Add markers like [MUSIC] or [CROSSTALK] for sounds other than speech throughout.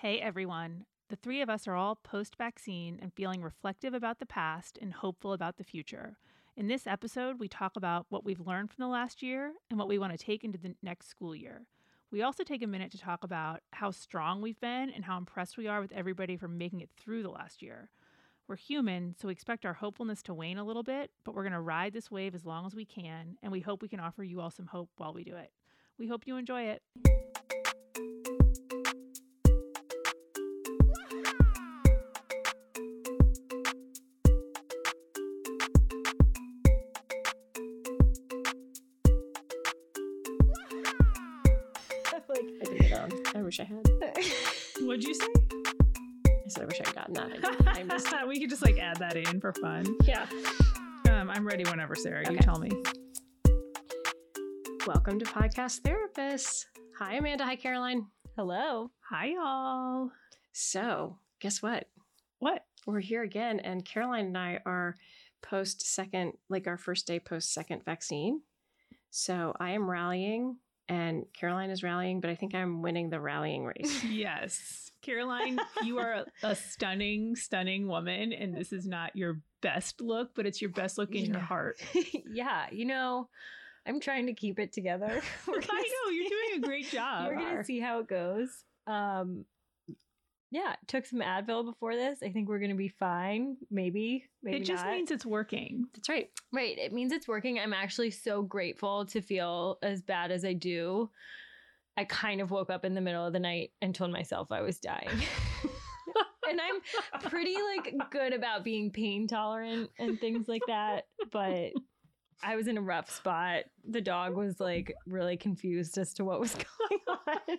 Hey everyone. The three of us are all post vaccine and feeling reflective about the past and hopeful about the future. In this episode, we talk about what we've learned from the last year and what we want to take into the next school year. We also take a minute to talk about how strong we've been and how impressed we are with everybody for making it through the last year. We're human, so we expect our hopefulness to wane a little bit, but we're going to ride this wave as long as we can, and we hope we can offer you all some hope while we do it. We hope you enjoy it. That. I, I missed we could just like add that in for fun. Yeah. Um, I'm ready whenever, Sarah. You tell me. Welcome to Podcast Therapists. Hi, Amanda. Hi, Caroline. Hello. Hi, y'all. So, guess what? What? We're here again, and Caroline and I are post second, like our first day post second vaccine. So I am rallying, and Caroline is rallying, but I think I'm winning the rallying [LAUGHS] race. Yes. Caroline, you [LAUGHS] are a, stunning, stunning woman, and this is not your best look, but it's your best look in your heart. [LAUGHS] yeah, you know, I'm trying to keep it together. I know, you're doing a great job. We're gonna see how it goes. Um, yeah, took some Advil before this. I think we're gonna be fine. Maybe, maybe it just not. means it's working. That's right. right. It means it's working. I'm actually so grateful to feel as bad as I do. I kind of woke up in the middle of the night and told myself I was dying. [LAUGHS] and I'm pretty like good about being pain tolerant and things like that, but I was in a rough spot. The dog was like really confused as to what was [LAUGHS] going on.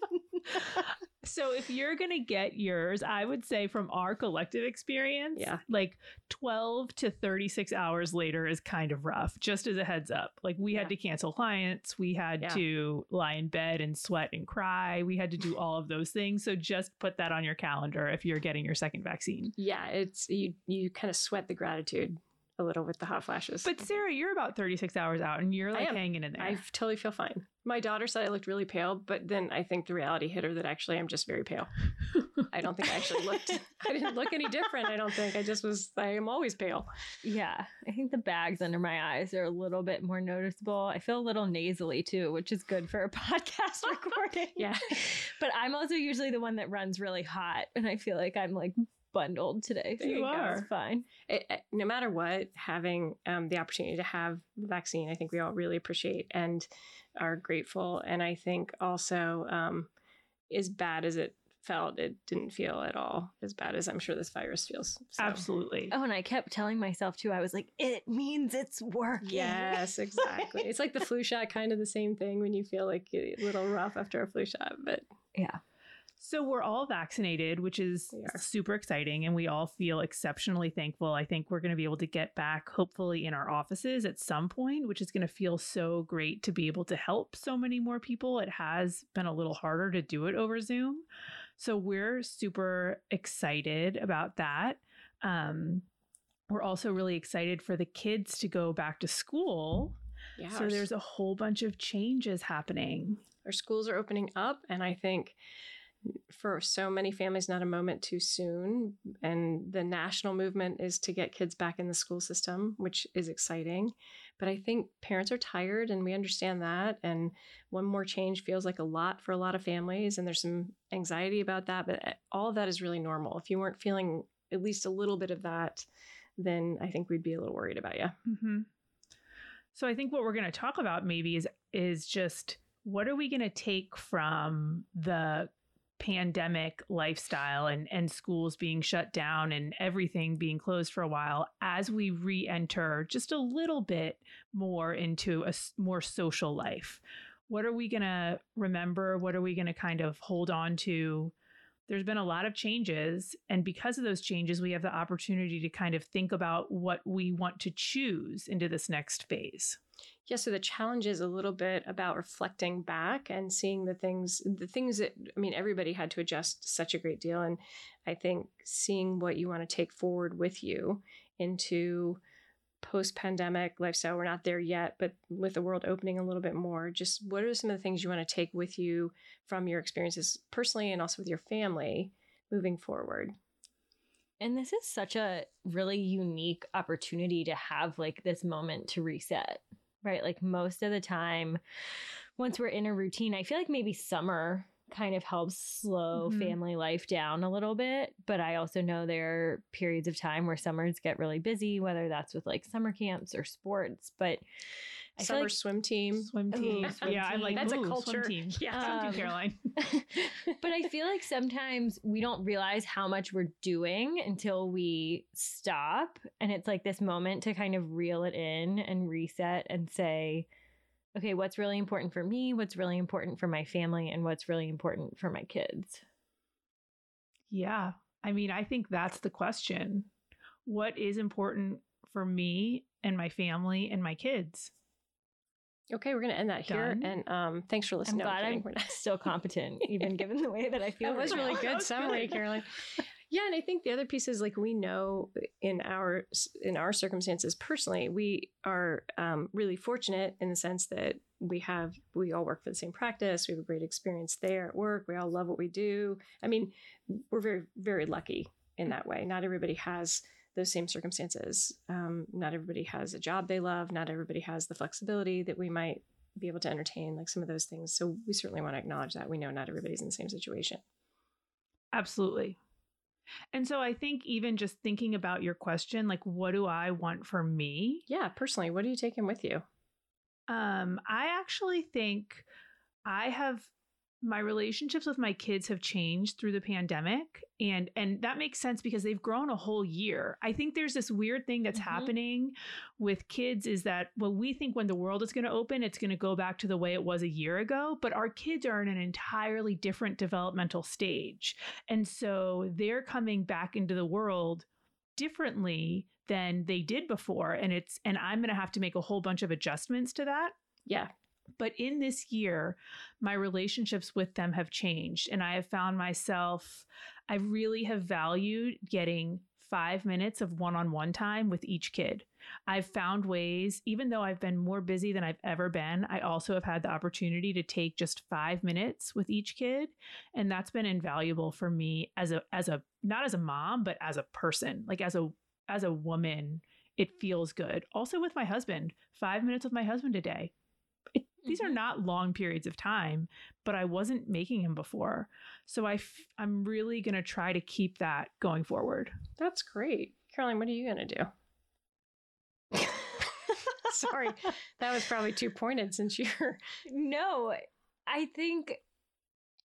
So if you're gonna get yours, I would say from our collective experience, Yeah. like 12 to 36 hours later is kind of rough, just as a heads up. Like we Yeah. had to cancel clients, we had Yeah. to lie in bed and sweat and cry, we had to do all of those things. So just put that on your calendar if you're getting your second vaccine. Yeah, it's you. You kind of sweat the gratitude a little with the hot flashes. But Sarah, you're about 36 hours out and you're like hanging in there. I totally feel fine. My daughter said I looked really pale, but then I think the reality hit her that actually I'm just very pale. [LAUGHS] I don't think I actually looked. I didn't look any different. I don't think. I just was. I am always pale. yeah, I think the bags under my eyes are a little bit more noticeable. I feel a little nasally too, which is good for a [LAUGHS] podcast [LAUGHS] recording. Yeah. But I'm also usually the one that runs really hot, and I feel like I'm like bundled today. There you so are. It's fine. It, it- no matter what, having um, the opportunity to have the vaccine, I think we all really appreciate and are grateful. And I think also, um, as bad as it felt, it didn't feel at all as bad as I'm sure this virus feels. So. Absolutely. Oh, and I kept telling myself too. I was like, "It means it's working." Yes, [LAUGHS] exactly. it's like the flu shot, kind of the same thing when you feel like a little rough after a flu shot. But yeah. So we're all vaccinated, which is super exciting, and we all feel exceptionally thankful. I think we're going to be able to get back, hopefully, in our offices at some point, which is going to feel so great to be able to help so many more people. It has been a little harder to do it over Zoom, so we're super excited about that. Um, we're also really excited for the kids to go back to school. yeah, so there's a whole bunch of changes happening. our schools are opening up, and I think for so many families, not a moment too soon. And the national movement is to get kids back in the school system, which is exciting. But I think parents are tired, and we understand that. And one more change feels like a lot for a lot of families, and there's some anxiety about that. But eh, all of that is really normal. If you weren't feeling at least a little bit of that, then I think we'd be a little worried about you. hmm So I think what we're going to talk about maybe is is just what are we going to take from the pandemic lifestyle and and schools being shut down and everything being closed for a while as we re-enter just a little bit more into a more social life. What are we going to remember? What are we going to kind of hold on to? There's been a lot of changes. And because of those changes, we have the opportunity to kind of think about what we want to choose into this next phase. Yeah, so the challenge is a little bit about reflecting back and seeing the things, the things that, I mean, everybody had to adjust such a great deal. And I think seeing what you want to take forward with you into post pandemic lifestyle, we're not there yet, but with the world opening a little bit more, just what are some of the things you want to take with you from your experiences personally and also with your family moving forward. And this is such a really unique opportunity to have like this moment to reset, right? Like most of the time, once we're in a routine, I feel like maybe summer kind of helps slow Mhm. family life down a little bit. But I also know there are periods of time where summers get really busy, whether that's with like summer camps or sports. But I Summer like swim team. Swim Ooh, team. swim yeah, I'm like, That's a culture. Swim team. [LAUGHS] Yeah. Swim team, Caroline. but I feel like sometimes we don't realize how much we're doing until we stop. And it's like this moment to kind of reel it in and reset and say, okay, what's really important for me? What's really important for my family? And what's really important for my kids? Yeah. I mean, I think that's the question. What is important for me and my family and my kids? Okay, we're gonna end that here. Done. And um, thanks for listening. I'm. No, glad kidding. I'm We're not- [LAUGHS] still competent, even given the way that I feel. That was really good [LAUGHS] summary. Caroline. Yeah, and I think the other piece is like we know in our in our circumstances personally, we are um, really fortunate in the sense that we have we all work for the same practice. We have a great experience there at work. We all love what we do. I mean, we're very very lucky in that way. Not everybody has those same circumstances. Um, not everybody has a job they love. Not everybody has the flexibility that we might be able to entertain like some of those things. So we certainly want to acknowledge that we know not everybody's in the same situation. Absolutely. And so I think even just thinking about your question, like, what do I want for me? Yeah, personally, what are you taking with you? Um, I actually think I have my relationships with my kids have changed through the pandemic and and that makes sense because they've grown a whole year. I think there's this weird thing that's Mhm. happening with kids is that well we think when the world is going to open it's going to go back to the way it was a year ago, but our kids are in an entirely different developmental stage. And so they're coming back into the world differently than they did before and it's and I'm going to have to make a whole bunch of adjustments to that Yeah, but in this year, my relationships with them have changed. And I have found myself, I really have valued getting five minutes of one on one time with each kid. I've found ways, even though I've been more busy than I've ever been, I also have had the opportunity to take just five minutes with each kid. And that's been invaluable for me as a, as a, not as a mom, but as a person, like as a, as a woman, it feels good. Also with my husband, five minutes with my husband a day. It, These are Mhm. not long periods of time, but I wasn't making him before. So I f- I'm really going to try to keep that going forward. that's great. Caroline, what are you going to do? [LAUGHS] Sorry, that was probably too pointed since you're. no, I think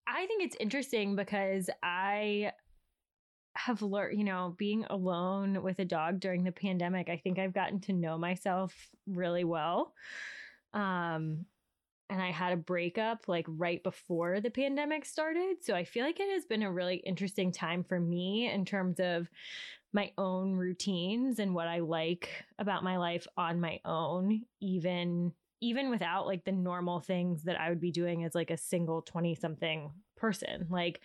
I think it's interesting because I have learned, you know, being alone with a dog during the pandemic, I think I've gotten to know myself really well. Um and I had a breakup like right before the pandemic started. So I feel like it has been a really interesting time for me in terms of my own routines and what I like about my life on my own, even even without like the normal things that I would be doing as like a single 20 something person. Like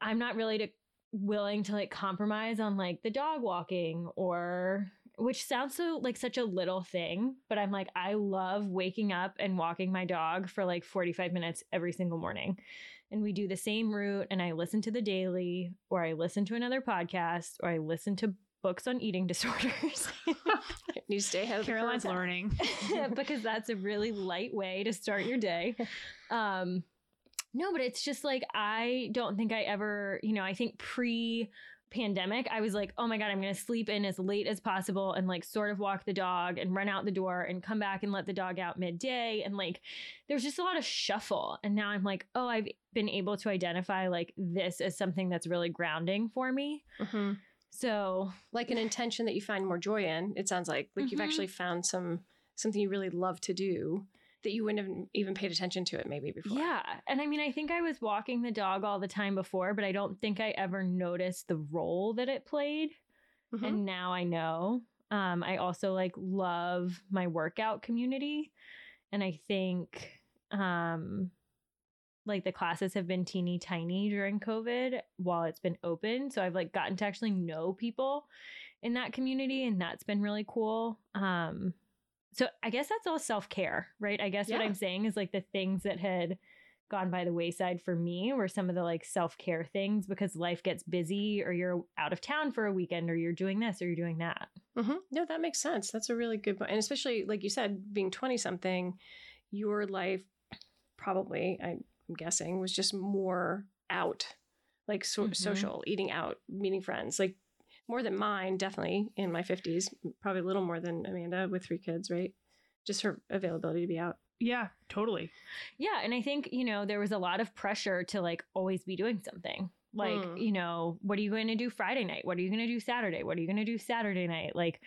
I'm not really to, willing to like compromise on like the dog walking or which sounds so like such a little thing, but I'm like I love waking up and walking my dog for like 45 minutes every single morning. And we do the same route and I listen to the daily or I listen to another podcast or I listen to books on eating [LAUGHS] disorders. [LAUGHS] You stay ahead of Caroline's learning. [LAUGHS] because that's a really light way to start your day. Um, no, but it's just like I don't think I ever, you know, I think pre pandemic, I was like, oh my God, I'm going to sleep in as late as possible and like sort of walk the dog and run out the door and come back and let the dog out midday. And like, there's just a lot of shuffle. And now I'm like, oh, I've been able to identify like this as something that's really grounding for me. Mhm. So Like an intention that you find more joy in. It sounds like like you've Mhm. actually found some something you really love to do that you wouldn't have even paid attention to it maybe before. Yeah. And I mean, I think I was walking the dog all the time before, but I don't think I ever noticed the role that it played. Mhm. And now I know. Um, I also like love my workout community. And I think um like the classes have been teeny tiny during COVID while it's been open. So I've like gotten to actually know people in that community and that's been really cool. Um so I guess that's all self-care, right? I guess what I'm saying is like the things that had gone by the wayside for me were some of the like self-care things because life gets busy or you're out of town for a weekend or you're doing this or you're doing that. Mm-hmm. No, that makes sense. That's a really good point. And especially like you said, being 20 something, your life probably, I'm guessing, was just more out, like so- Mhm. social, eating out, meeting friends, like more than mine, definitely in my 50s, probably a little more than Amanda with three kids, right? Just her availability to be out. Yeah, totally. Yeah, and I think, you know, there was a lot of pressure to like always be doing something. Like, Mm. you know, what are you going to do Friday night? What are you going to do Saturday? What are you going to do Saturday night? Like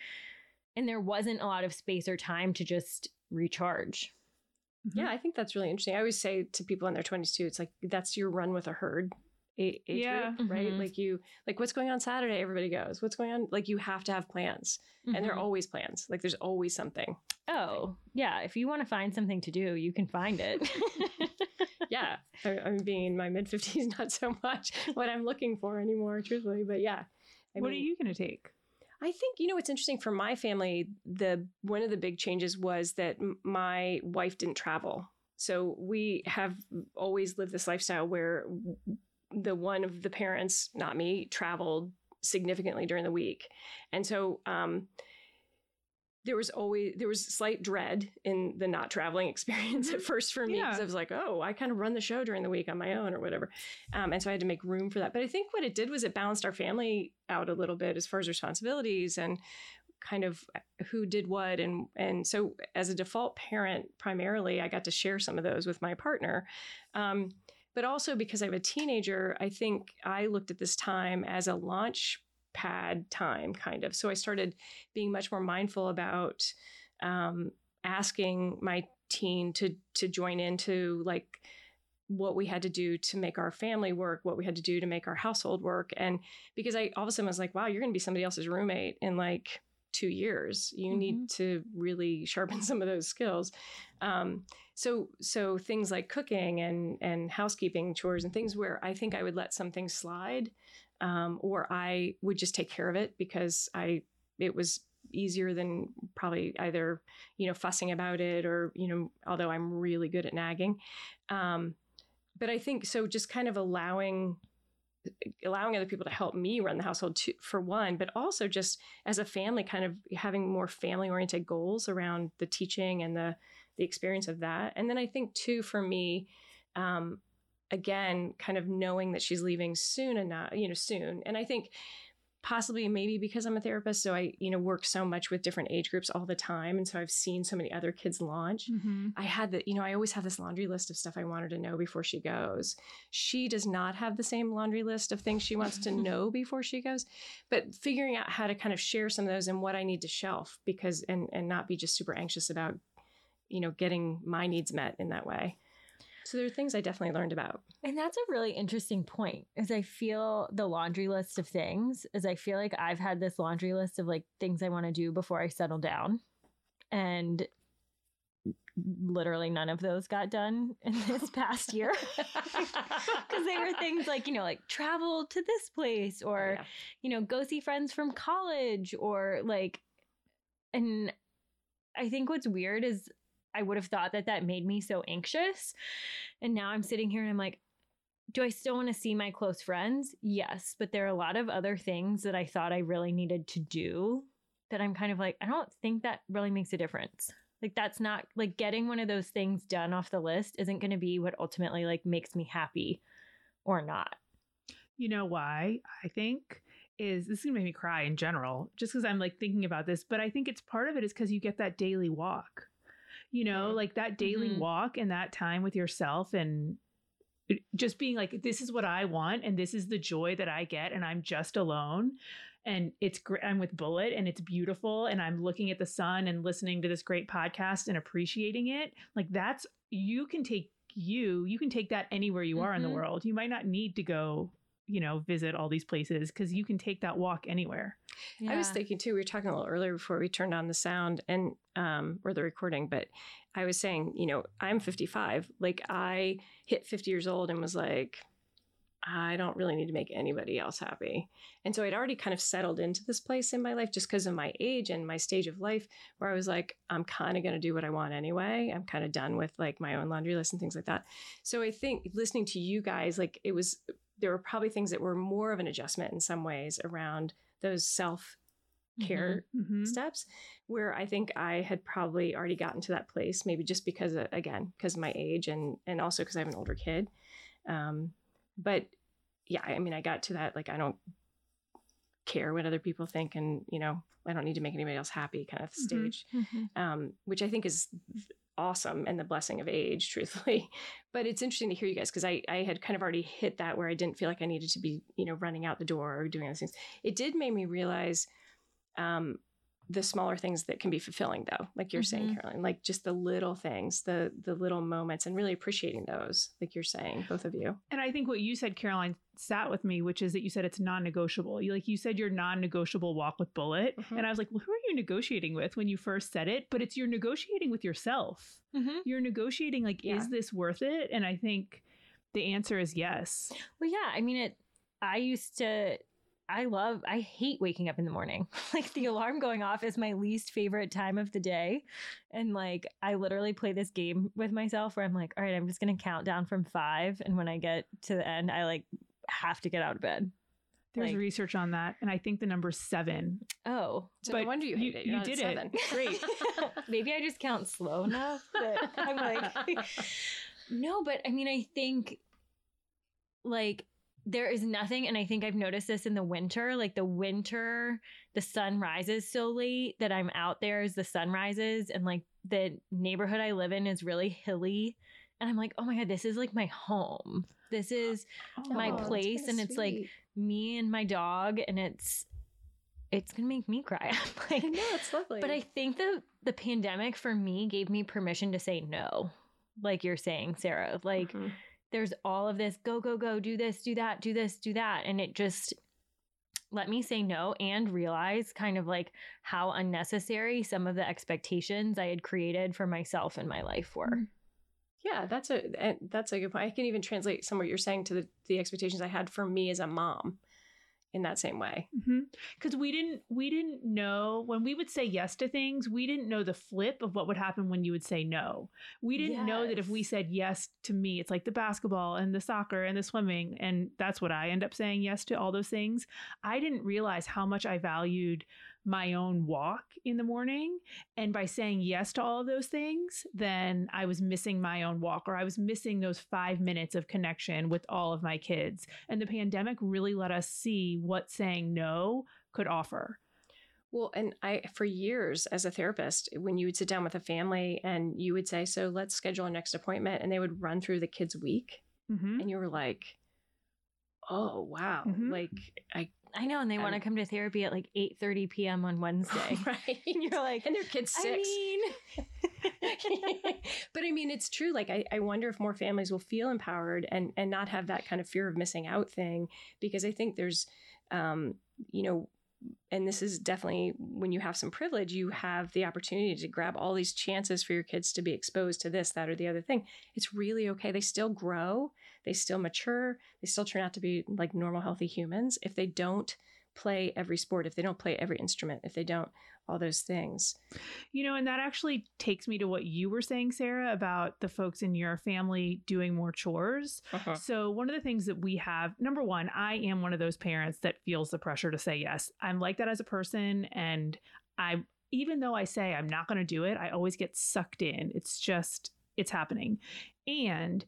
and there wasn't a lot of space or time to just recharge. Mm-hmm. Yeah, I think that's really interesting. I always say to people in their 20s too, it's like that's your run with a herd a- age Yeah. group, right? Mhm. Like you, like what's going on Saturday? Everybody goes. What's going on? Like you have to have plans, and there are always plans. Like there's always something. Oh, yeah. If you want to find something to do, you can find it. [LAUGHS] Yeah, I, I'm being in my mid 50s, [LAUGHS] not so much what I'm looking for anymore, truthfully. But yeah, I what mean, are you going to take? I think you know what's interesting for my family. The one of the big changes was that m- my wife didn't travel, so we have always lived this lifestyle where w- the one of the parents, not me, traveled significantly during the week, and so um, there was always there was slight dread in the not traveling [LAUGHS] experience at first for me because Yeah. I was like, oh, I kind of run the show during the week on my own or whatever, um, and so I had to make room for that. But I think what it did was it balanced our family out a little bit as far as responsibilities and kind of who did what and and so as a default parent primarily i got to share some of those with my partner um, but also because i have a teenager i think i looked at this time as a launch pad time kind of so i started being much more mindful about um, asking my teen to to join into like what we had to do to make our family work, what we had to do to make our household work. And because I all of a sudden was like, wow, you're going to be somebody else's roommate in like two years. You need to really sharpen [LAUGHS] some of those skills. Um, so, so things like cooking and and housekeeping chores and things where I think I would let some things slide, um, or I would just take care of it because I it was easier than probably either you know fussing about it or you know although I'm really good at nagging. Um, but I think so just kind of allowing allowing other people to help me run the household too, for one, but also just as a family, kind of having more family oriented goals around the teaching and the the experience of that. And then I think too for me, um, again, kind of knowing that she's leaving soon enough, you know, soon. And I think possibly maybe because I'm a therapist, so I, you know, work so much with different age groups all the time. And so I've seen so many other kids launch. Mm-hmm. I had the, you know, I always have this laundry list of stuff I wanted to know before she goes. She does not have the same laundry list of things she wants to [LAUGHS] know before she goes, but figuring out how to kind of share some of those and what I need to shelf because and and not be just super anxious about, you know, getting my needs met in that way. So there are things I definitely learned about. And that's a really interesting point. Is I feel the laundry list of things is I feel like I've had this laundry list of like things I want to do before I settle down. And literally none of those got done in this past year. [LAUGHS] Because they were things like, you know, like travel to this place oh, or, Oh, Yeah. you know, go see friends from college or like, and I think what's weird is I would have thought that that made me so anxious. And now I'm sitting here and I'm like, do I still want to see my close friends? Yes. But there are a lot of other things that I thought I really needed to do that I'm kind of like, I don't think that really makes a difference. Like, that's not like getting one of those things done off the list isn't going to be what ultimately like makes me happy or not. You know why? I think is this is gonna make me cry in general, just because I'm like thinking about this. But I think it's part of it is because you get that daily walk. You know, Mhm. like that daily Mhm. walk and that time with yourself and just being like, this is what I want and this is the joy that I get, and I'm just alone. And it's great. I'm with Bullet and it's beautiful. And I'm looking at the sun and listening to this great podcast and appreciating it. Like that's, you can take you, you can take that anywhere you are in the Mhm. world. You might not need to go, you know, visit all these places because you can take that walk anywhere. I was thinking too, we were talking a little earlier before we turned on the sound and um or the recording, but I was saying, you know, I'm 55. Like I hit 50 years old and was like, I don't really need to make anybody else happy. And so I'd already kind of settled into this place in my life just because of my age and my stage of life where I was like, I'm kind of going to do what I want anyway. I'm kind of done with like my own laundry list and things like that. So I think listening to you guys, like it was, there were probably things that were more of an adjustment in some ways around those self care Mm-hmm. steps where I think I had probably already gotten to that place, maybe just because of, again, because of my age and and also because I have an older kid. Um, but yeah, I mean, I got to that like I don't care what other people think, and you know, I don't need to make anybody else happy kind of Mhm. stage, um, which I think is awesome and the blessing of age, [LAUGHS] truthfully. But it's interesting to hear you guys because I, I had kind of already hit that where I didn't feel like I needed to be, you know, running out the door or doing those things. It did make me realize um, the smaller things that can be fulfilling, though, like you're saying, Mhm. Caroline, like just the little things, the the little moments, and really appreciating those, like you're saying, both of you. And I think what you said, Caroline, sat with me, which is that you said it's non-negotiable. You like you said your non-negotiable walk with Bullet, Mhm. and I was like, well, who are you negotiating with when you first said it? But it's you're negotiating with yourself. Mm-hmm. You're negotiating like, Yeah. is this worth it? And I think the answer is yes. Well, yeah. I mean, it. I used to. I love. I hate waking up in the morning. [LAUGHS] like the alarm going off is my least favorite time of the day, and like I literally play this game with myself where I'm like, all right, I'm just gonna count down from five, and when I get to the end, I like have to get out of bed. There's Like- research on that, and I think the number's seven. Oh, So no wonder you you- hate it. you You're did it. seven. [LAUGHS] Great. [LAUGHS] Maybe I just count slow enough that I'm like, no, but I mean, I think like there is nothing, and I think I've noticed this in the winter. Like the winter, the sun rises so late that I'm out there as the sun rises, and like the neighborhood I live in is really hilly. And I'm like, oh my God, this is like my home. This is My Oh, that's place, and it's like- me and my dog, and it's it's gonna make me cry. [LAUGHS] I'm like, I know it's lovely. but I think the the pandemic for me gave me permission to say no. Like you're saying, Sarah. Like Mhm. There's all of this go go go do this, do that, do this, do that and it just let me say no and realize kind of like how unnecessary some of the expectations I had created for myself in my life were. Mm. Yeah, that's a eh, that's a good point. I can even translate some of what you're saying to the, the expectations I had for me as a mom in that same way. Mm-hmm. because we didn't we didn't know when we would say yes to things we didn't know the flip of what would happen when you would say no. We didn't know that if we said yes to me it's like the basketball and the soccer and the swimming and that's what i end up saying yes to all those things. I didn't realize how much i valued my own walk in the morning and by saying yes to all of those things then i was missing my own walk or i was missing those 5 minutes of connection with all of my kids and the pandemic really let us see what saying no could offer. Well, and I for years as a therapist, when you would sit down with a family and you would say, "So let's schedule our next appointment," and they would run through the kids' week, Mm-hmm. and you were like, "Oh wow!" Mhm. Like I I know, and they want to come to therapy at like 8 30 p.m. on Wednesday. [LAUGHS] right, And you're like, and their kids I six. mean, [LAUGHS] but I mean, it's true. Like, I, I wonder if more families will feel empowered and and not have that kind of fear of missing out thing, because I think there's, um, you know, and this is definitely when you have some privilege, you have the opportunity to grab all these chances for your kids to be exposed to this, that, or the other thing. It's really okay. They still grow, they still mature, they still turn out to be like normal, healthy humans if they don't play every sport, if they don't play every instrument, if they don't all those things. You know, and that actually takes me to what you were saying, Sarah, about the folks in your family doing more chores. Uh-huh. So, one of the things that we have, number one, I am one of those parents that feels the pressure to say yes. I'm like that as a person. And I, even though I say I'm not going to do it, I always get sucked in. It's just, it's happening. And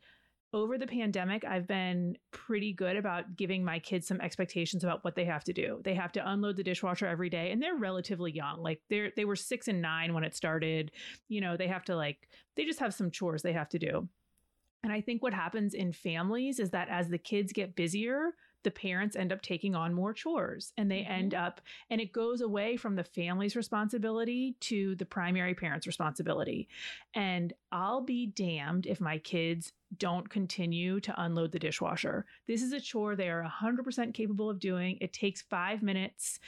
over the pandemic, I've been pretty good about giving my kids some expectations about what they have to do. They have to unload the dishwasher every day, and they're relatively young. Like they're they were six and nine when it started. You know, they have to like they just have some chores they have to do. And I think what happens in families is that as the kids get busier, the parents end up taking on more chores and they end mm-hmm. up, and it goes away from the family's responsibility to the primary parent's responsibility. And I'll be damned if my kids don't continue to unload the dishwasher. This is a chore they are 100% capable of doing. It takes five minutes.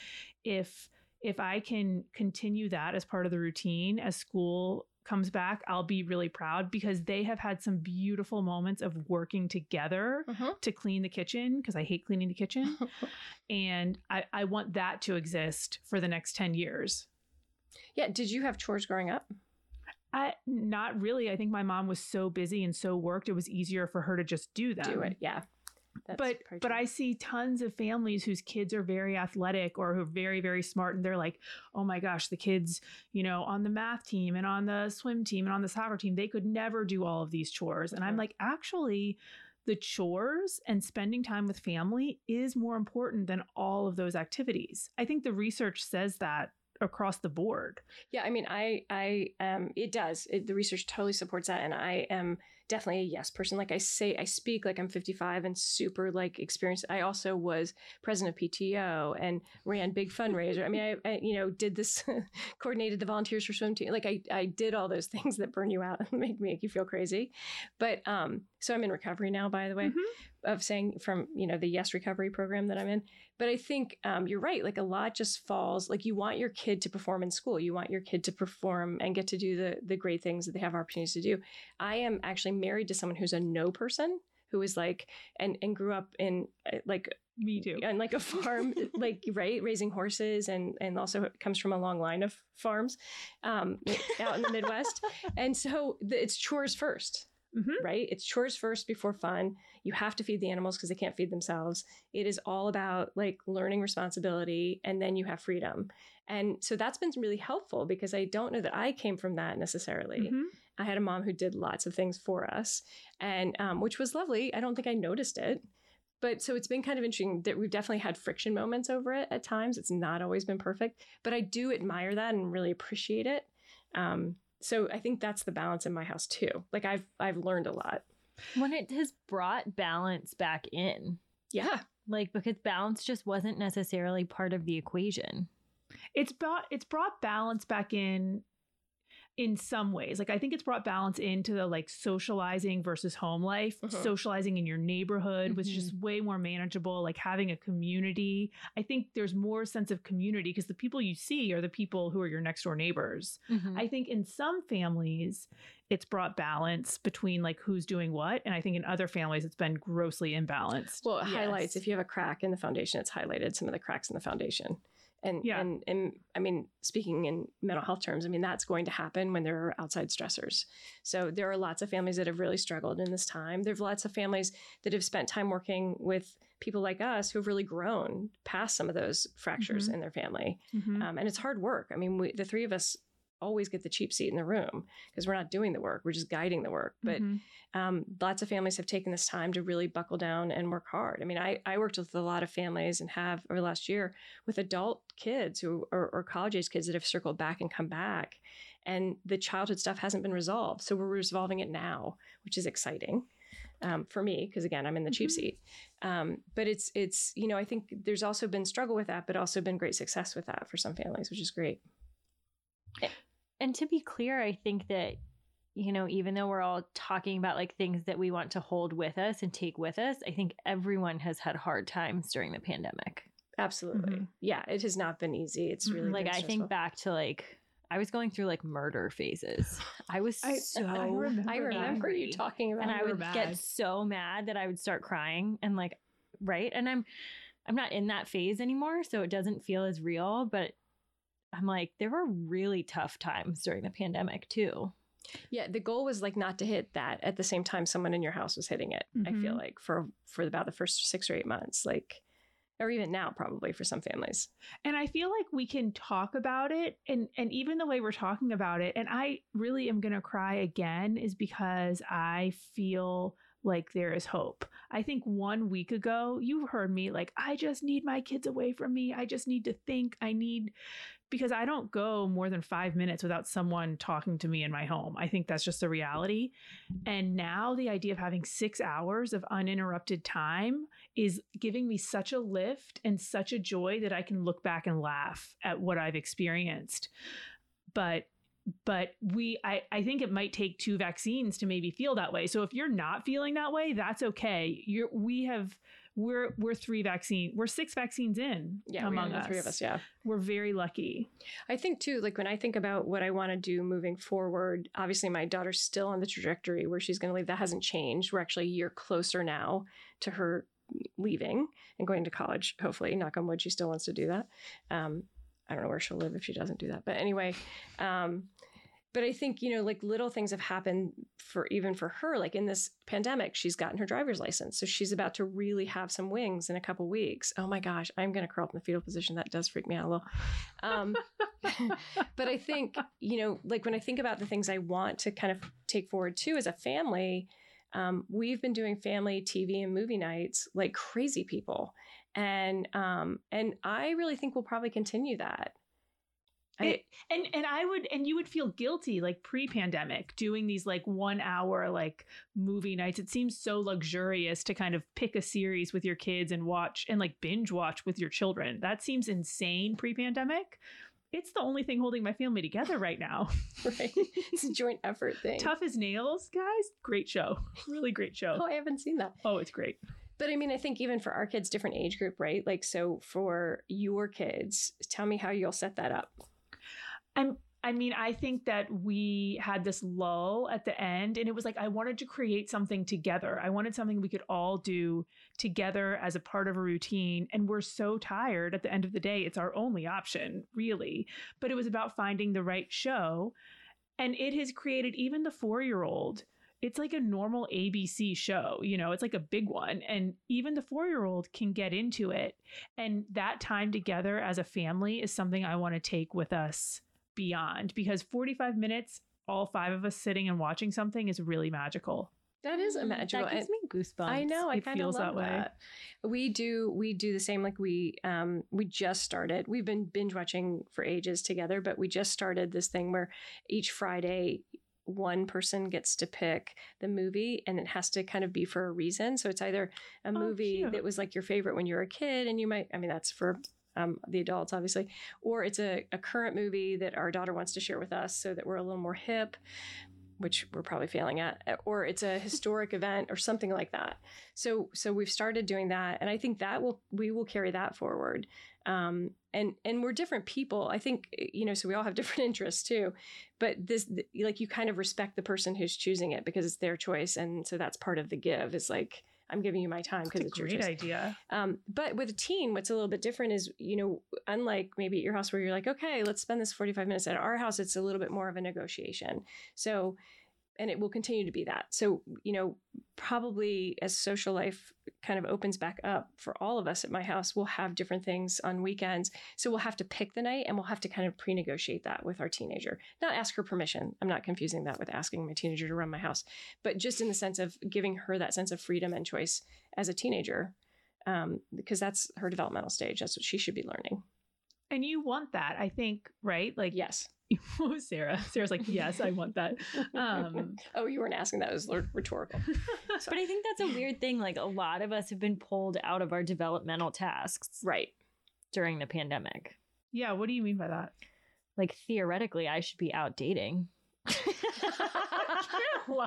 If if I can continue that as part of the routine as school comes back, I'll be really proud because they have had some beautiful moments of working together Mhm. to clean the kitchen because I hate cleaning the kitchen. [LAUGHS] and I, I want that to exist for the next 10 years. Yeah. Did you have chores growing up? I not really. I think my mom was so busy and so worked, it was easier for her to just do that. Do it. Yeah. That's but but true. I see tons of families whose kids are very athletic or who are very very smart and they're like, "Oh my gosh, the kids, you know, on the math team and on the swim team and on the soccer team, they could never do all of these chores." And I'm like, "Actually, the chores and spending time with family is more important than all of those activities." I think the research says that across the board. Yeah, I mean, I, I, um, it does. It, the research totally supports that, and I am definitely a yes person. Like I say, I speak like I'm 55 and super like experienced. I also was president of PTO and ran big fundraiser. I mean, I, I you know, did this, [LAUGHS] coordinated the volunteers for swim team. Like I, I did all those [LAUGHS] things that burn you out and make make you feel crazy. But um, so I'm in recovery now, by the way Mhm. Of saying from you know the yes recovery program that i'm in. But i think um, you're right like a lot just falls like you want your kid to perform in school. You want your kid to perform and get to do the the great things that they have opportunities to do. I am actually married to someone who's a no person who is like and and grew up in uh, like Me too. and like a farm [LAUGHS] like right raising horses and and also comes from a long line of farms um out in the midwest. And so the, it's chores 1st Mhm. right it's chores first before fun you have to feed the animals because they can't feed themselves it is all about like learning responsibility and then you have freedom and so that's been really helpful because i don't know that i came from that necessarily Mhm. I had a mom who did lots of things for us, and um, which was lovely. I don't think I noticed it, but so it's been kind of interesting that we've definitely had friction moments over it at times. It's not always been perfect, but I do admire that and really appreciate it. Um, so I think that's the balance in my house too. Like I've I've learned a lot. when it has brought balance back in, Yeah, like because balance just wasn't necessarily part of the equation. it's brought it's brought balance back in in some ways like i think it's brought balance into the like socializing versus home life Mhm. socializing in your neighborhood was Mhm. just way more manageable like having a community i think there's more sense of community because the people you see are the people who are your next door neighbors Mm-hmm. i think in some families it's brought balance between like who's doing what and i think in other families it's been grossly imbalanced well, it highlights if you have a crack in the foundation, it's highlighted some of the cracks in the foundation. And Yeah. and and I mean, speaking in mental health terms, I mean that's going to happen when there are outside stressors. So there are lots of families that have really struggled in this time. There There's lots of families that have spent time working with people like us who have really grown past some of those fractures Mhm. in their family. Mhm. Um, and it's hard work. I mean, we, the three of us always get the cheap seat in the room because we're not doing the work; we're just guiding the work. But Mhm. um, lots of families have taken this time to really buckle down and work hard. I mean, I, I worked with a lot of families and have over the last year with adult kids who or, or college age kids that have circled back and come back, and the childhood stuff hasn't been resolved. So we're resolving it now, which is exciting. Um, for me, because again, I'm in the cheap Mhm. seat. Um, but it's it's you know I think there's also been struggle with that, but also been great success with that for some families, which is great. And to be clear, I think that you know, even though we're all talking about like things that we want to hold with us and take with us, I think everyone has had hard times during the pandemic. Absolutely, Mhm. yeah. It has not been easy. It's Mhm. really like I think back to like I was going through like murder phases. I was I- so I remember I that. remember you talking about and I would mad. get so mad that I would start crying and like right and I'm I'm not in that phase anymore so it doesn't feel as real but I'm like there were really tough times during the pandemic too. Yeah, the goal was like not to hit that at the same time someone in your house was hitting it. I feel Mhm. like for for about the first six or eight months, like, or even now probably for some families. and i feel like we can talk about it and and even the way we're talking about it and i really am going to cry again is because i feel like there is hope i think one week ago you heard me like i just need my kids away from me i just need to think i need because i don't go more than five minutes without someone talking to me in my home i think that's just the reality and now the idea of having six hours of uninterrupted time is giving me such a lift and such a joy that I can look back and laugh at what I've experienced. But but we I, I think it might take two vaccines to maybe feel that way. So if you're not feeling that way, that's okay. You're we have we're we're three vaccine we're six vaccines in Yeah, among us. three of us. Yeah. We're very lucky. I think too, like when I think about what I want to do moving forward, obviously my daughter's still on the trajectory where she's going to leave. That hasn't changed. We're actually a year closer now to her leaving and going to college. Hopefully, knock on wood, she still wants to do that. Um, I don't know where she'll live if she doesn't do that, but anyway. Um, but I think you know, like little things have happened for even for her. Like in this pandemic, she's gotten her driver's license, so she's about to really have some wings in a couple weeks. Oh my gosh, I'm going to curl up in the fetal position. That does freak me out a little. Um, [LAUGHS] but I think, you know, like when I think about the things I want to kind of take forward too as a family, um, we've been doing family TV and movie nights like crazy people. And um, and I really think we'll probably continue that. I, and and I would and you would feel guilty like pre-pandemic doing these like 1 hour like movie nights. It seems so luxurious to kind of pick a series with your kids and watch and like binge watch with your children. That seems insane pre-pandemic. It's the only thing holding my family together right now. [LAUGHS] right? it's a joint effort thing. Tough as nails, guys. Great show. Really great show. Oh, I haven't seen that. Oh, it's great. But I mean, I think even for our kids, different age group, right? Like, so for your kids, tell me how you'll set that up. I'm I mean, I think that we had this lull at the end, and it was like I wanted to create something together. I wanted something we could all do together as a part of a routine. And we're so tired at the end of the day, it's our only option, really. But it was about finding the right show. And it has created even the four year old. It's like a normal ABC show, you know, it's like a big one. And even the four year old can get into it. And that time together as a family is something I want to take with us beyond because 45 minutes, all five of us sitting and watching something is really magical. That is Mm, magical. That gives me goosebumps. I know. I It kind of feels love that way. that. We do. We do the same. Like we, um, we just started. We've been binge watching for ages together, but we just started this thing where each Friday, one person gets to pick the movie, and it has to kind of be for a reason. So it's either a Oh, movie cute. that was like your favorite when you were a kid, and you might. I mean, that's for. Um, the adults, obviously, or it's a, a current movie that our daughter wants to share with us so that we're a little more hip, which we're probably failing at, or it's a [LAUGHS] historic event or something like that. So so we've started doing that, and I think that will we will carry that forward. Um, and and we're different people. I think you know, so we all have [LAUGHS] different interests too. But this, like, you kind of respect the person who's choosing it because it's their choice, and so that's part of the give. Is like I'm giving you my time because It's your great choice. idea. Um, but with a teen, what's a little bit different is, you know, unlike maybe at your house where you're like, okay, let's spend this 45 minutes. At our house, it's a little bit more of a negotiation. So, and it will continue to be that. So, you know, probably as social life kind of opens back up for all of us at my house, we'll have different things on weekends. So we'll have to pick the night and we'll have to kind of pre negotiate that with our teenager. Not ask her permission. I'm not confusing that with asking my teenager to run my house, but just in the sense of giving her that sense of freedom and choice as a teenager um, because that's her developmental stage. That's what she should be learning. And you want that, I think, right? Like, Yes. Oh, [LAUGHS] Sarah. Sarah's like, yes, I want that. Um, [LAUGHS] oh, you weren't asking that. It was rhetorical. [LAUGHS] But I think that's a weird thing. Like a lot of us have been pulled out of our developmental tasks Right. during the pandemic. yeah. What do you mean by that? Like theoretically, I should be out dating.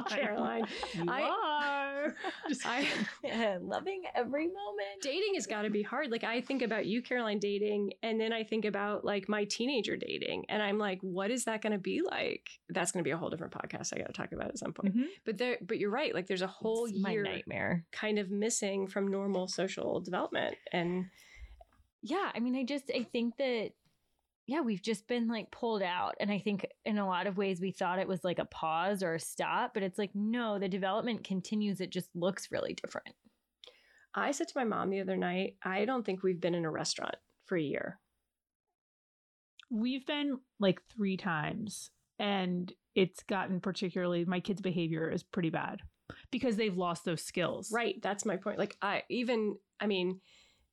Caroline. You I- are. [LAUGHS] Just I [LAUGHS] Loving every moment. dating has got to be hard. Like I think about you, Caroline, dating, and then I think about like my teenager dating, and I'm like, what is that going to be like? That's going to be a whole different podcast. I got to talk about at some point. Mhm. But there, but you're right. Like there's a whole It's my year nightmare. kind of missing from normal social development, and Yeah, I mean, I just I think that yeah, we've just been like pulled out, and I think in a lot of ways we thought it was like a pause or a stop, but it's like no, the development continues. It just looks really different. I said to my mom the other night, I don't think we've been in a restaurant for a year. We've been like three times, and it's gotten particularly, my kids' behavior is pretty bad because they've lost those skills. Right. That's my point. Like I even I mean,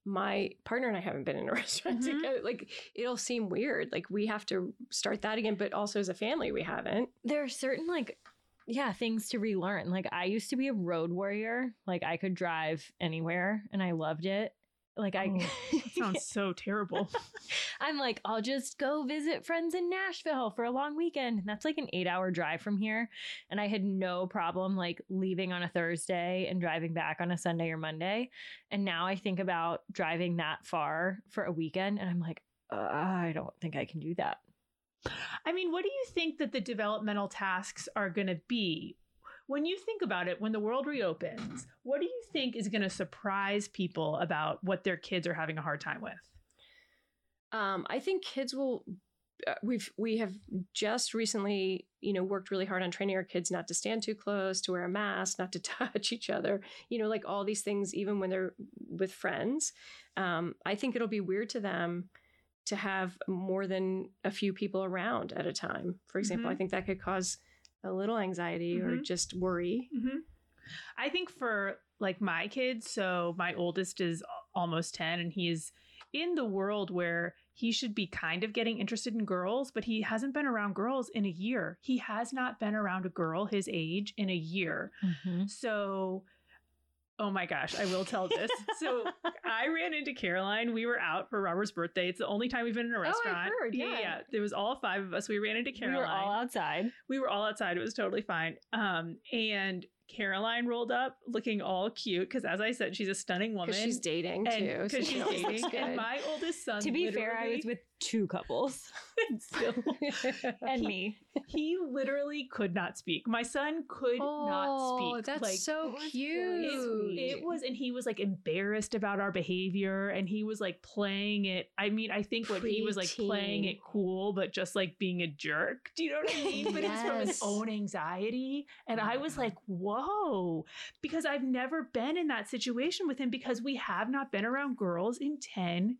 my partner and I haven't been in a [LAUGHS] restaurant Mhm. together. Like it'll seem weird. Like we have to start that again, but also as a family we haven't. There are certain like yeah things to relearn. Like I used to be a road warrior. Like I could drive anywhere, and I loved it. Like I Oh, [LAUGHS] Sounds so terrible. [LAUGHS] I'm like, I'll just go visit friends in Nashville for a long weekend. And that's like an eight hour drive from here. And I had no problem like leaving on a Thursday and driving back on a Sunday or Monday. And now I think about driving that far for a weekend and I'm like, uh, I don't think I can do that. I mean, what do you think that the developmental tasks are going to be? When you think about it, when the world reopens, what do you think is going to surprise people about what their kids are having a hard time with? Um, I think kids will. Uh, we've we have just recently, you know, worked really hard on training our kids not to stand too close, to wear a mask, not to [LAUGHS] touch each other. You know, like all these things, even when they're with friends. Um, I think it'll be weird to them to have more than a few people around at a time. For example, Mhm. I think that could cause a little anxiety or Mhm. just worry. Mm-hmm. I think for like my kids, so my oldest is almost 10 and he's in the world where he should be kind of getting interested in girls, but he hasn't been around girls in a year. He has not been around a girl his age in a year. So, oh my gosh, I will tell this. [LAUGHS] so, I ran into Caroline. We were out for Robert's birthday. It's the only time we've been in a I've restaurant. heard, yeah, yeah. yeah. There was all five of us. We ran into Caroline. We were all outside. we were all outside. It was totally fine. Um, and Caroline rolled up looking all cute because, as I said, she's a stunning woman. She's dating and too. because she she's always looks dating. And my oldest son, To be fair, I was with two couples [LAUGHS] still, [LAUGHS] and me. he literally could not speak. My son could not Oh, speak. That's Like, so cute. really and he was like embarrassed about our behavior, and he was like playing it. I mean, I think what he was like playing it cool, but just like being a jerk. Do you know what I mean? But it was from his own anxiety, and I was uh-huh. like, whoa, because I've never been in that situation with him because we have not been around girls in ten.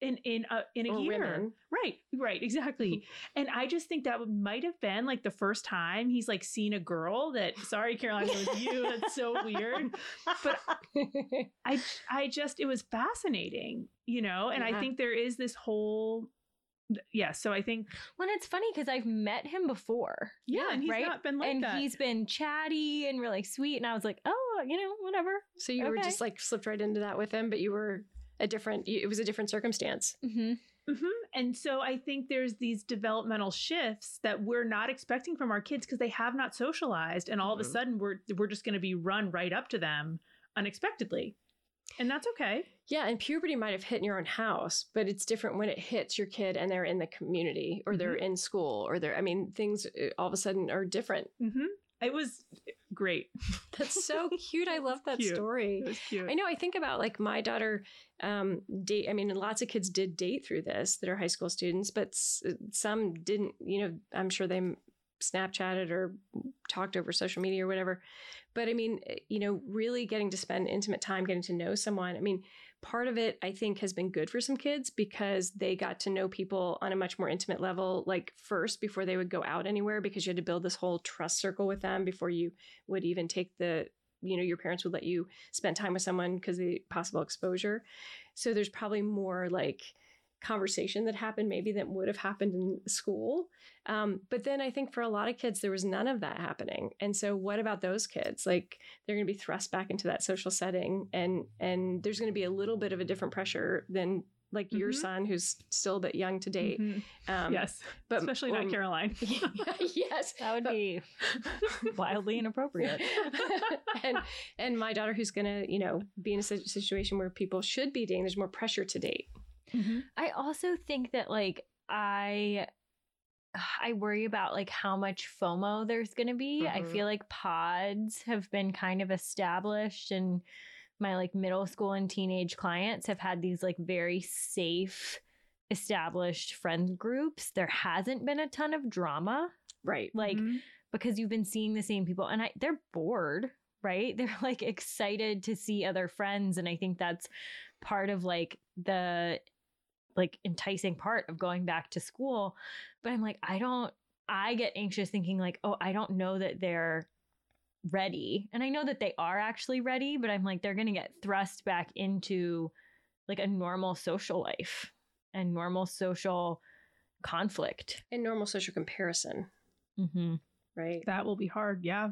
In in a in a Or year, women. right, right, exactly. [LAUGHS] And I just think that might have been like the first time he's like seen a girl that. Sorry, Caroline, it was you. That's so weird. But [LAUGHS] I I just it was fascinating, you know, and I think there is this whole yeah, so I think when it's funny because I've met him before. yeah, and he's right? not been like and that. he's been chatty and really sweet. And I was like, oh, you know, whatever. So you were just like slipped right into that with him, but you were a different. It was a different circumstance. Mm-hmm. Mhm. And so I think there's these developmental shifts that we're not expecting from our kids because they have not socialized, and all of a Mhm. sudden we're we're just going to be run right up to them unexpectedly, and that's okay. Yeah, and puberty might have hit in your own house, but it's different when it hits your kid and they're in the community or they're in school or they're. I mean, things uh, all of a sudden are different. It was great. That's so [LAUGHS] cute. I love that Cute. story. It was cute. I know. I think about like my daughter um, date. I mean, lots of kids did date through this that are high school students, but s- some didn't. You know, I'm sure they Snapchatted or talked over social media or whatever. But I mean, eh, you know, really getting to spend intimate time, getting to know someone. I mean, part of it I think has been good for some kids because they got to know people on a much more intimate level, like first before they would go out anywhere, because you had to build this whole trust circle with them before you would even take the you know your parents would let you spend time with someone because the possible exposure. So there's probably more like conversation that happened maybe that would have happened in school um, but then i think for a lot of kids there was none of that happening and so what about those kids like they're going to be thrust back into that social setting and and there's going to be a little bit of a different pressure than like your Mhm. son who's still a bit young to date Mhm. um, yes, but especially not um, Caroline. [LAUGHS] yes That would But- be [LAUGHS] wildly inappropriate. [LAUGHS] and and my daughter who's gonna you know be in a situation where people should be dating there's more pressure to date Mhm. I also think that like I I worry about like how much FOMO there's going to be. I Mhm. feel like pods have been kind of established and my like middle school and teenage clients have had these like very safe established friend groups. There hasn't been a ton of drama right like Mhm. because you've been seeing the same people and I, they're bored right [LAUGHS] they're like excited to see other friends and i think that's part of like the like enticing part of going back to school but i'm like i don't i get anxious thinking like oh i don't know that they're ready and i know that they are actually ready but i'm like they're gonna get thrust back into like a normal social life and normal social conflict and normal social comparison mm-hmm. right That will be hard. Yeah.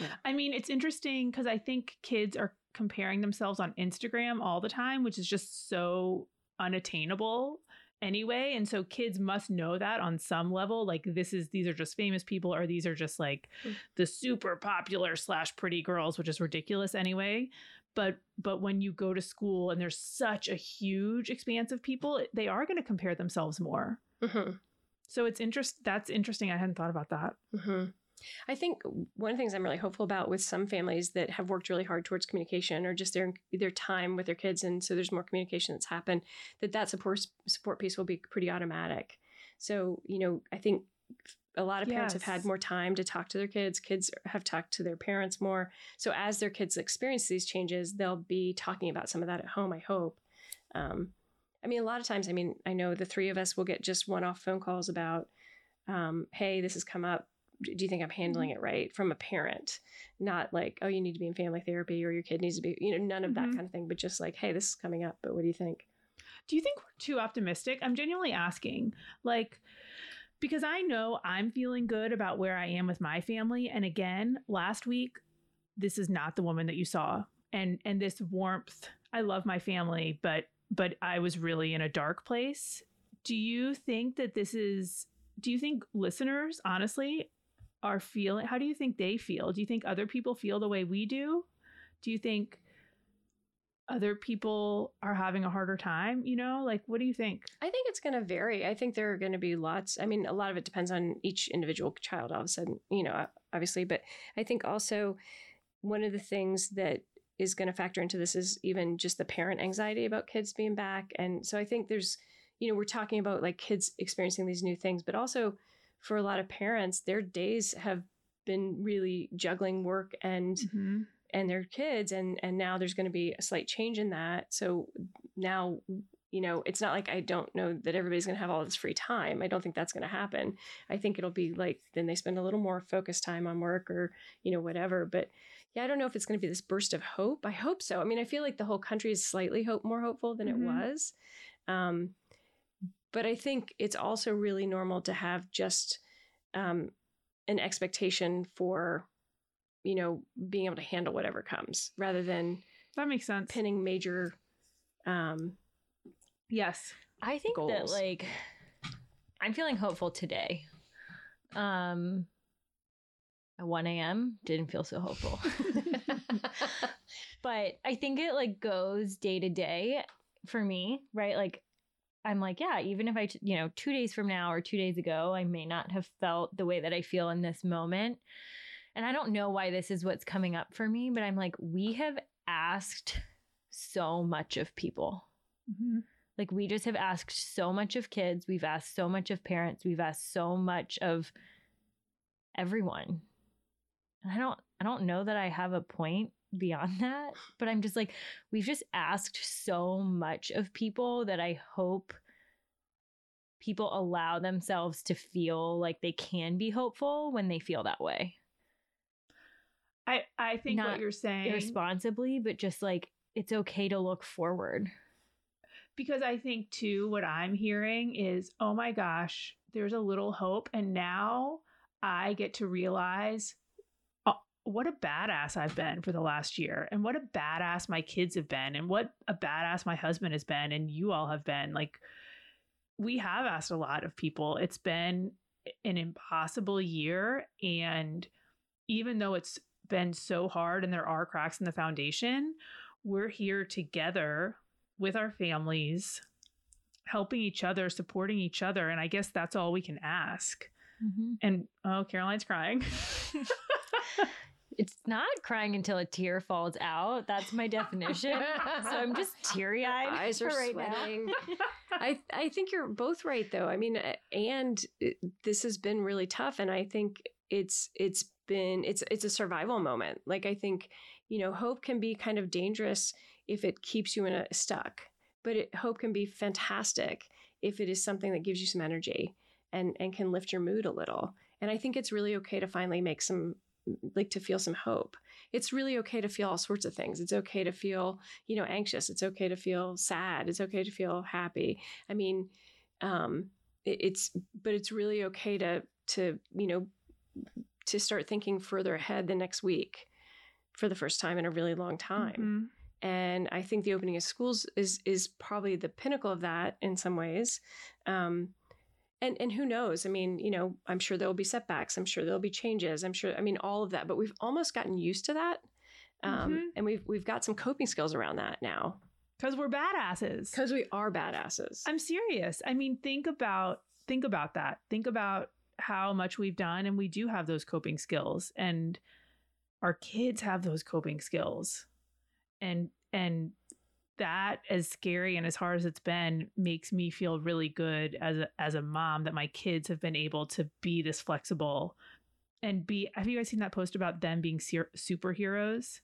Yeah. I mean, it's interesting because I think kids are comparing themselves on Instagram all the time, which is just so unattainable anyway. And so kids must know that on some level. Like this is these are just famous people, or these are just like Mm. the super popular slash pretty girls, which is ridiculous anyway. But but when you go to school and there's such a huge expanse of people, they are going to compare themselves more. Mhm. So it's interest. That's interesting. I hadn't thought about that. hmm I think one of the things I'm really hopeful about with some families that have worked really hard towards communication or just their their time with their kids, and so there's more communication that's happened. That that support support piece will be pretty automatic. So you know, I think a lot of parents have had more time to talk to their kids. Kids have talked to their parents more. So as their kids experience these changes, they'll be talking about some of that at home. I hope. Um, I mean, a lot of times, I mean, I know the three of us will get just one-off phone calls about, um, "Hey, this has come up do you think I'm handling it right from a parent? Not like, oh, you need to be in family therapy or your kid needs to be, you know, none of that Mhm. kind of thing, but just like, hey, this is coming up, but what do you think? Do you think we're too optimistic? I'm genuinely asking. Like, because I know I'm feeling good about where I am with my family. And again, last week, this is not the woman that you saw. And and this warmth, I love my family, but but I was really in a dark place. Do you think that this is do you think listeners, honestly, are feeling how do you think they feel? Do you think other people feel the way we do? Do you think other people are having a harder time? You know, like what do you think? I think it's going to vary. I think there are going to be lots. I mean, a lot of it depends on each individual child, all of a sudden, you know, obviously. But I think also one of the things that is going to factor into this is even just the parent anxiety about kids being back. And so I think there's, you know, we're talking about like kids experiencing these new things, but also for a lot of parents, their days have been really juggling work and Mhm. and their kids and and now there's going to be a slight change in that. So now you know it's not like i don't know that everybody's going to have all this free time. I don't think that's going to happen. I think it'll be like then they spend a little more focused time on work or you know whatever. But yeah i don't know if it's going to be this burst of hope. I hope so. I mean i feel like the whole country is slightly hope more hopeful than Mhm. it was. Um but i think it's also really normal to have just um an expectation for you know being able to handle whatever comes rather than That makes sense. pinning major um Yes. I think that like I'm feeling hopeful today. Um at 1 a.m. didn't feel so hopeful. [LAUGHS] [LAUGHS] but I think it like goes day to day for me, right? Like I'm like, yeah, even if I, you know, two days from now or two days ago, I may not have felt the way that I feel in this moment. And I don't know why this is what's coming up for me, but I'm like, we have asked so much of people. Mhm. Like we just have asked so much of kids, we've asked so much of parents, we've asked so much of everyone. And I don't I don't know that I have a point beyond that, but I'm just like we've just asked so much of people that I hope people allow themselves to feel like they can be hopeful when they feel that way. I I think Not what you're saying Irresponsibly, but just like it's okay to look forward. because I think too what I'm hearing is oh my gosh, there's a little hope and now I get to realize what a badass I've been for the last year and what a badass my kids have been and what a badass my husband has been and you all have been like we have asked a lot of people. It's been an impossible year and even though it's been so hard and there are cracks in the foundation, we're here together with our families, helping each other, supporting each other. And I guess that's all we can ask. Mm-hmm. And oh, Caroline's crying. [LAUGHS] It's not crying until a tear falls out. That's my definition. so I'm just [LAUGHS] teary eyed. eyes are right sweating. [LAUGHS] I I think you're both right though. I mean, and it- this has been really tough, and I think it's it's been it's it's a survival moment. Like I think you know, hope can be kind of dangerous if it keeps you in a stuck, but it, hope can be fantastic if it is something that gives you some energy and and can lift your mood a little. And I think it's really okay to finally make some like to feel some hope. It's really okay to feel all sorts of things. It's okay to feel you know anxious it's okay to feel sad it's okay to feel happy i mean um it- it's but it's really okay to to you know to start thinking further ahead the next week for the first time in a really long time. Mhm. And I think the opening of schools is is probably the pinnacle of that in some ways. Um, and and who knows? I mean, you know, I'm sure there will be setbacks. I'm sure there'll be changes. I'm sure. I mean, all of that. But we've almost gotten used to that, um, Mhm. and we've we've got some coping skills around that now Cuz we're badasses. because we are badasses. I'm serious. I mean, think about think about that. Think about how much we've done and we do have those coping skills and our kids have those coping skills. And and that as scary and as hard as it's been makes me feel really good as a as a mom that my kids have been able to be this flexible and be have you guys seen that post about them being ser- superheroes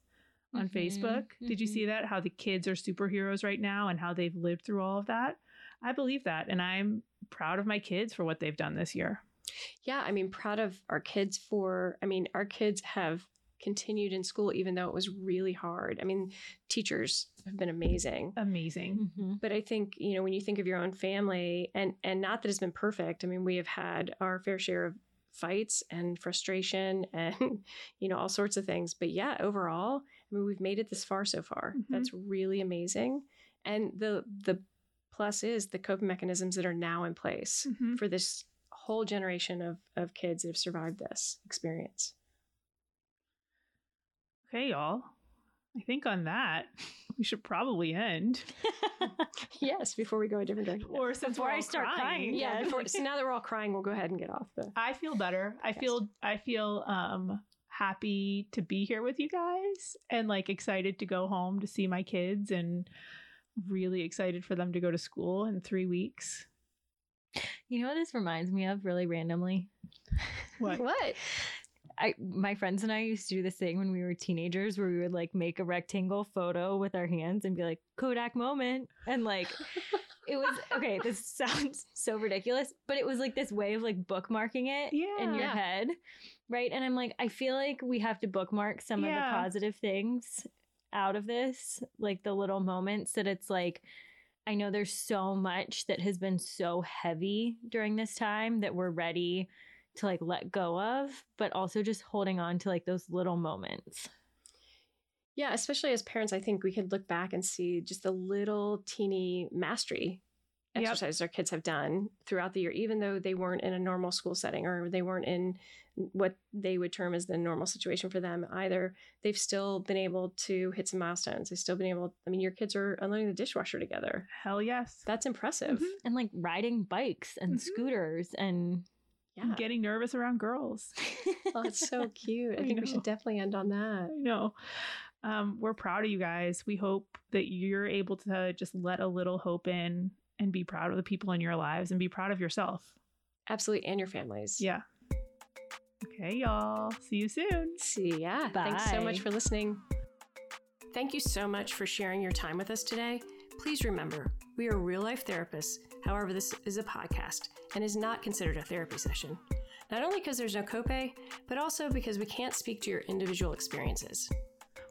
on Mhm, Facebook. Did you see that? How the kids are superheroes right now and how they've lived through all of that? I believe that. And I'm proud of my kids for what they've done this year. Yeah, I mean, proud of our kids for, I mean, our kids have continued in school even though it was really hard. I mean, teachers have been amazing. Amazing. Mhm. But I think, you know, when you think of your own family and and not that it's been perfect. I mean, we have had our fair share of fights and frustration [LAUGHS] and you know, all sorts of things. But yeah, overall, I mean, we've made it this far so far. Mhm. That's really amazing. And the the plus is the coping mechanisms that are now in place Mhm. for this whole generation of, of kids that have survived this experience. Okay, y'all. I think on that, [LAUGHS] we should probably end. [LAUGHS] Yes, before we go a different direction. Or since Before we're I start crying, yeah, yeah. [LAUGHS] before, so now that we're all crying, we'll go ahead and get off the. I feel better. I Podcast. feel I feel um happy to be here with you guys and like excited to go home to see my kids and really excited for them to go to school in 3 weeks. You know what this reminds me of really randomly? What? What? I my friends and I used to do this thing when we were teenagers where we would like make a rectangle photo with our hands and be like Kodak moment. And like it was [LAUGHS] okay this sounds so ridiculous but it was like this way of like bookmarking it in your Yeah. head right? And I'm like I feel like we have to bookmark some of the positive things out of this like the little moments that it's like I know there's so much that has been so heavy during this time that we're ready to like let go of, but also just holding on to like those little moments. Yeah, especially as parents, I think we could look back and see just the little teeny mastery Yep. exercises our kids have done throughout the year, even though they weren't in a normal school setting or they weren't in what they would term as the normal situation for them either. They've still been able to hit some milestones. They've still been able, I mean, your kids are unloading the dishwasher together. Hell yes. That's impressive. Mhm. And like riding bikes and Mhm. scooters and Yeah. Getting nervous around girls. [LAUGHS] Oh, it's so cute. I I think we should definitely end on that. I know. Um, we're proud of you guys. We hope that you're able to just let a little hope in and be proud of the people in your lives and be proud of yourself. Absolutely. And your families. Yeah. Okay, y'all. See you soon. See ya. Bye. Thanks so much for listening. Thank you so much for sharing your time with us today. Please remember, we are real life therapists. However, this is a podcast and is not considered a therapy session. Not only because there's no copay, but also because we can't speak to your individual experiences.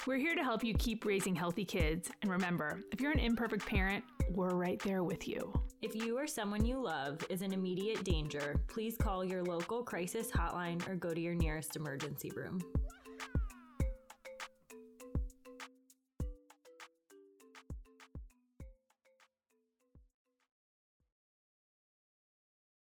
We're here to help you keep raising healthy kids. And remember, if you're an imperfect parent, we're right there with you. If you or someone you love is in immediate danger, please call your local crisis hotline or go to your nearest emergency room.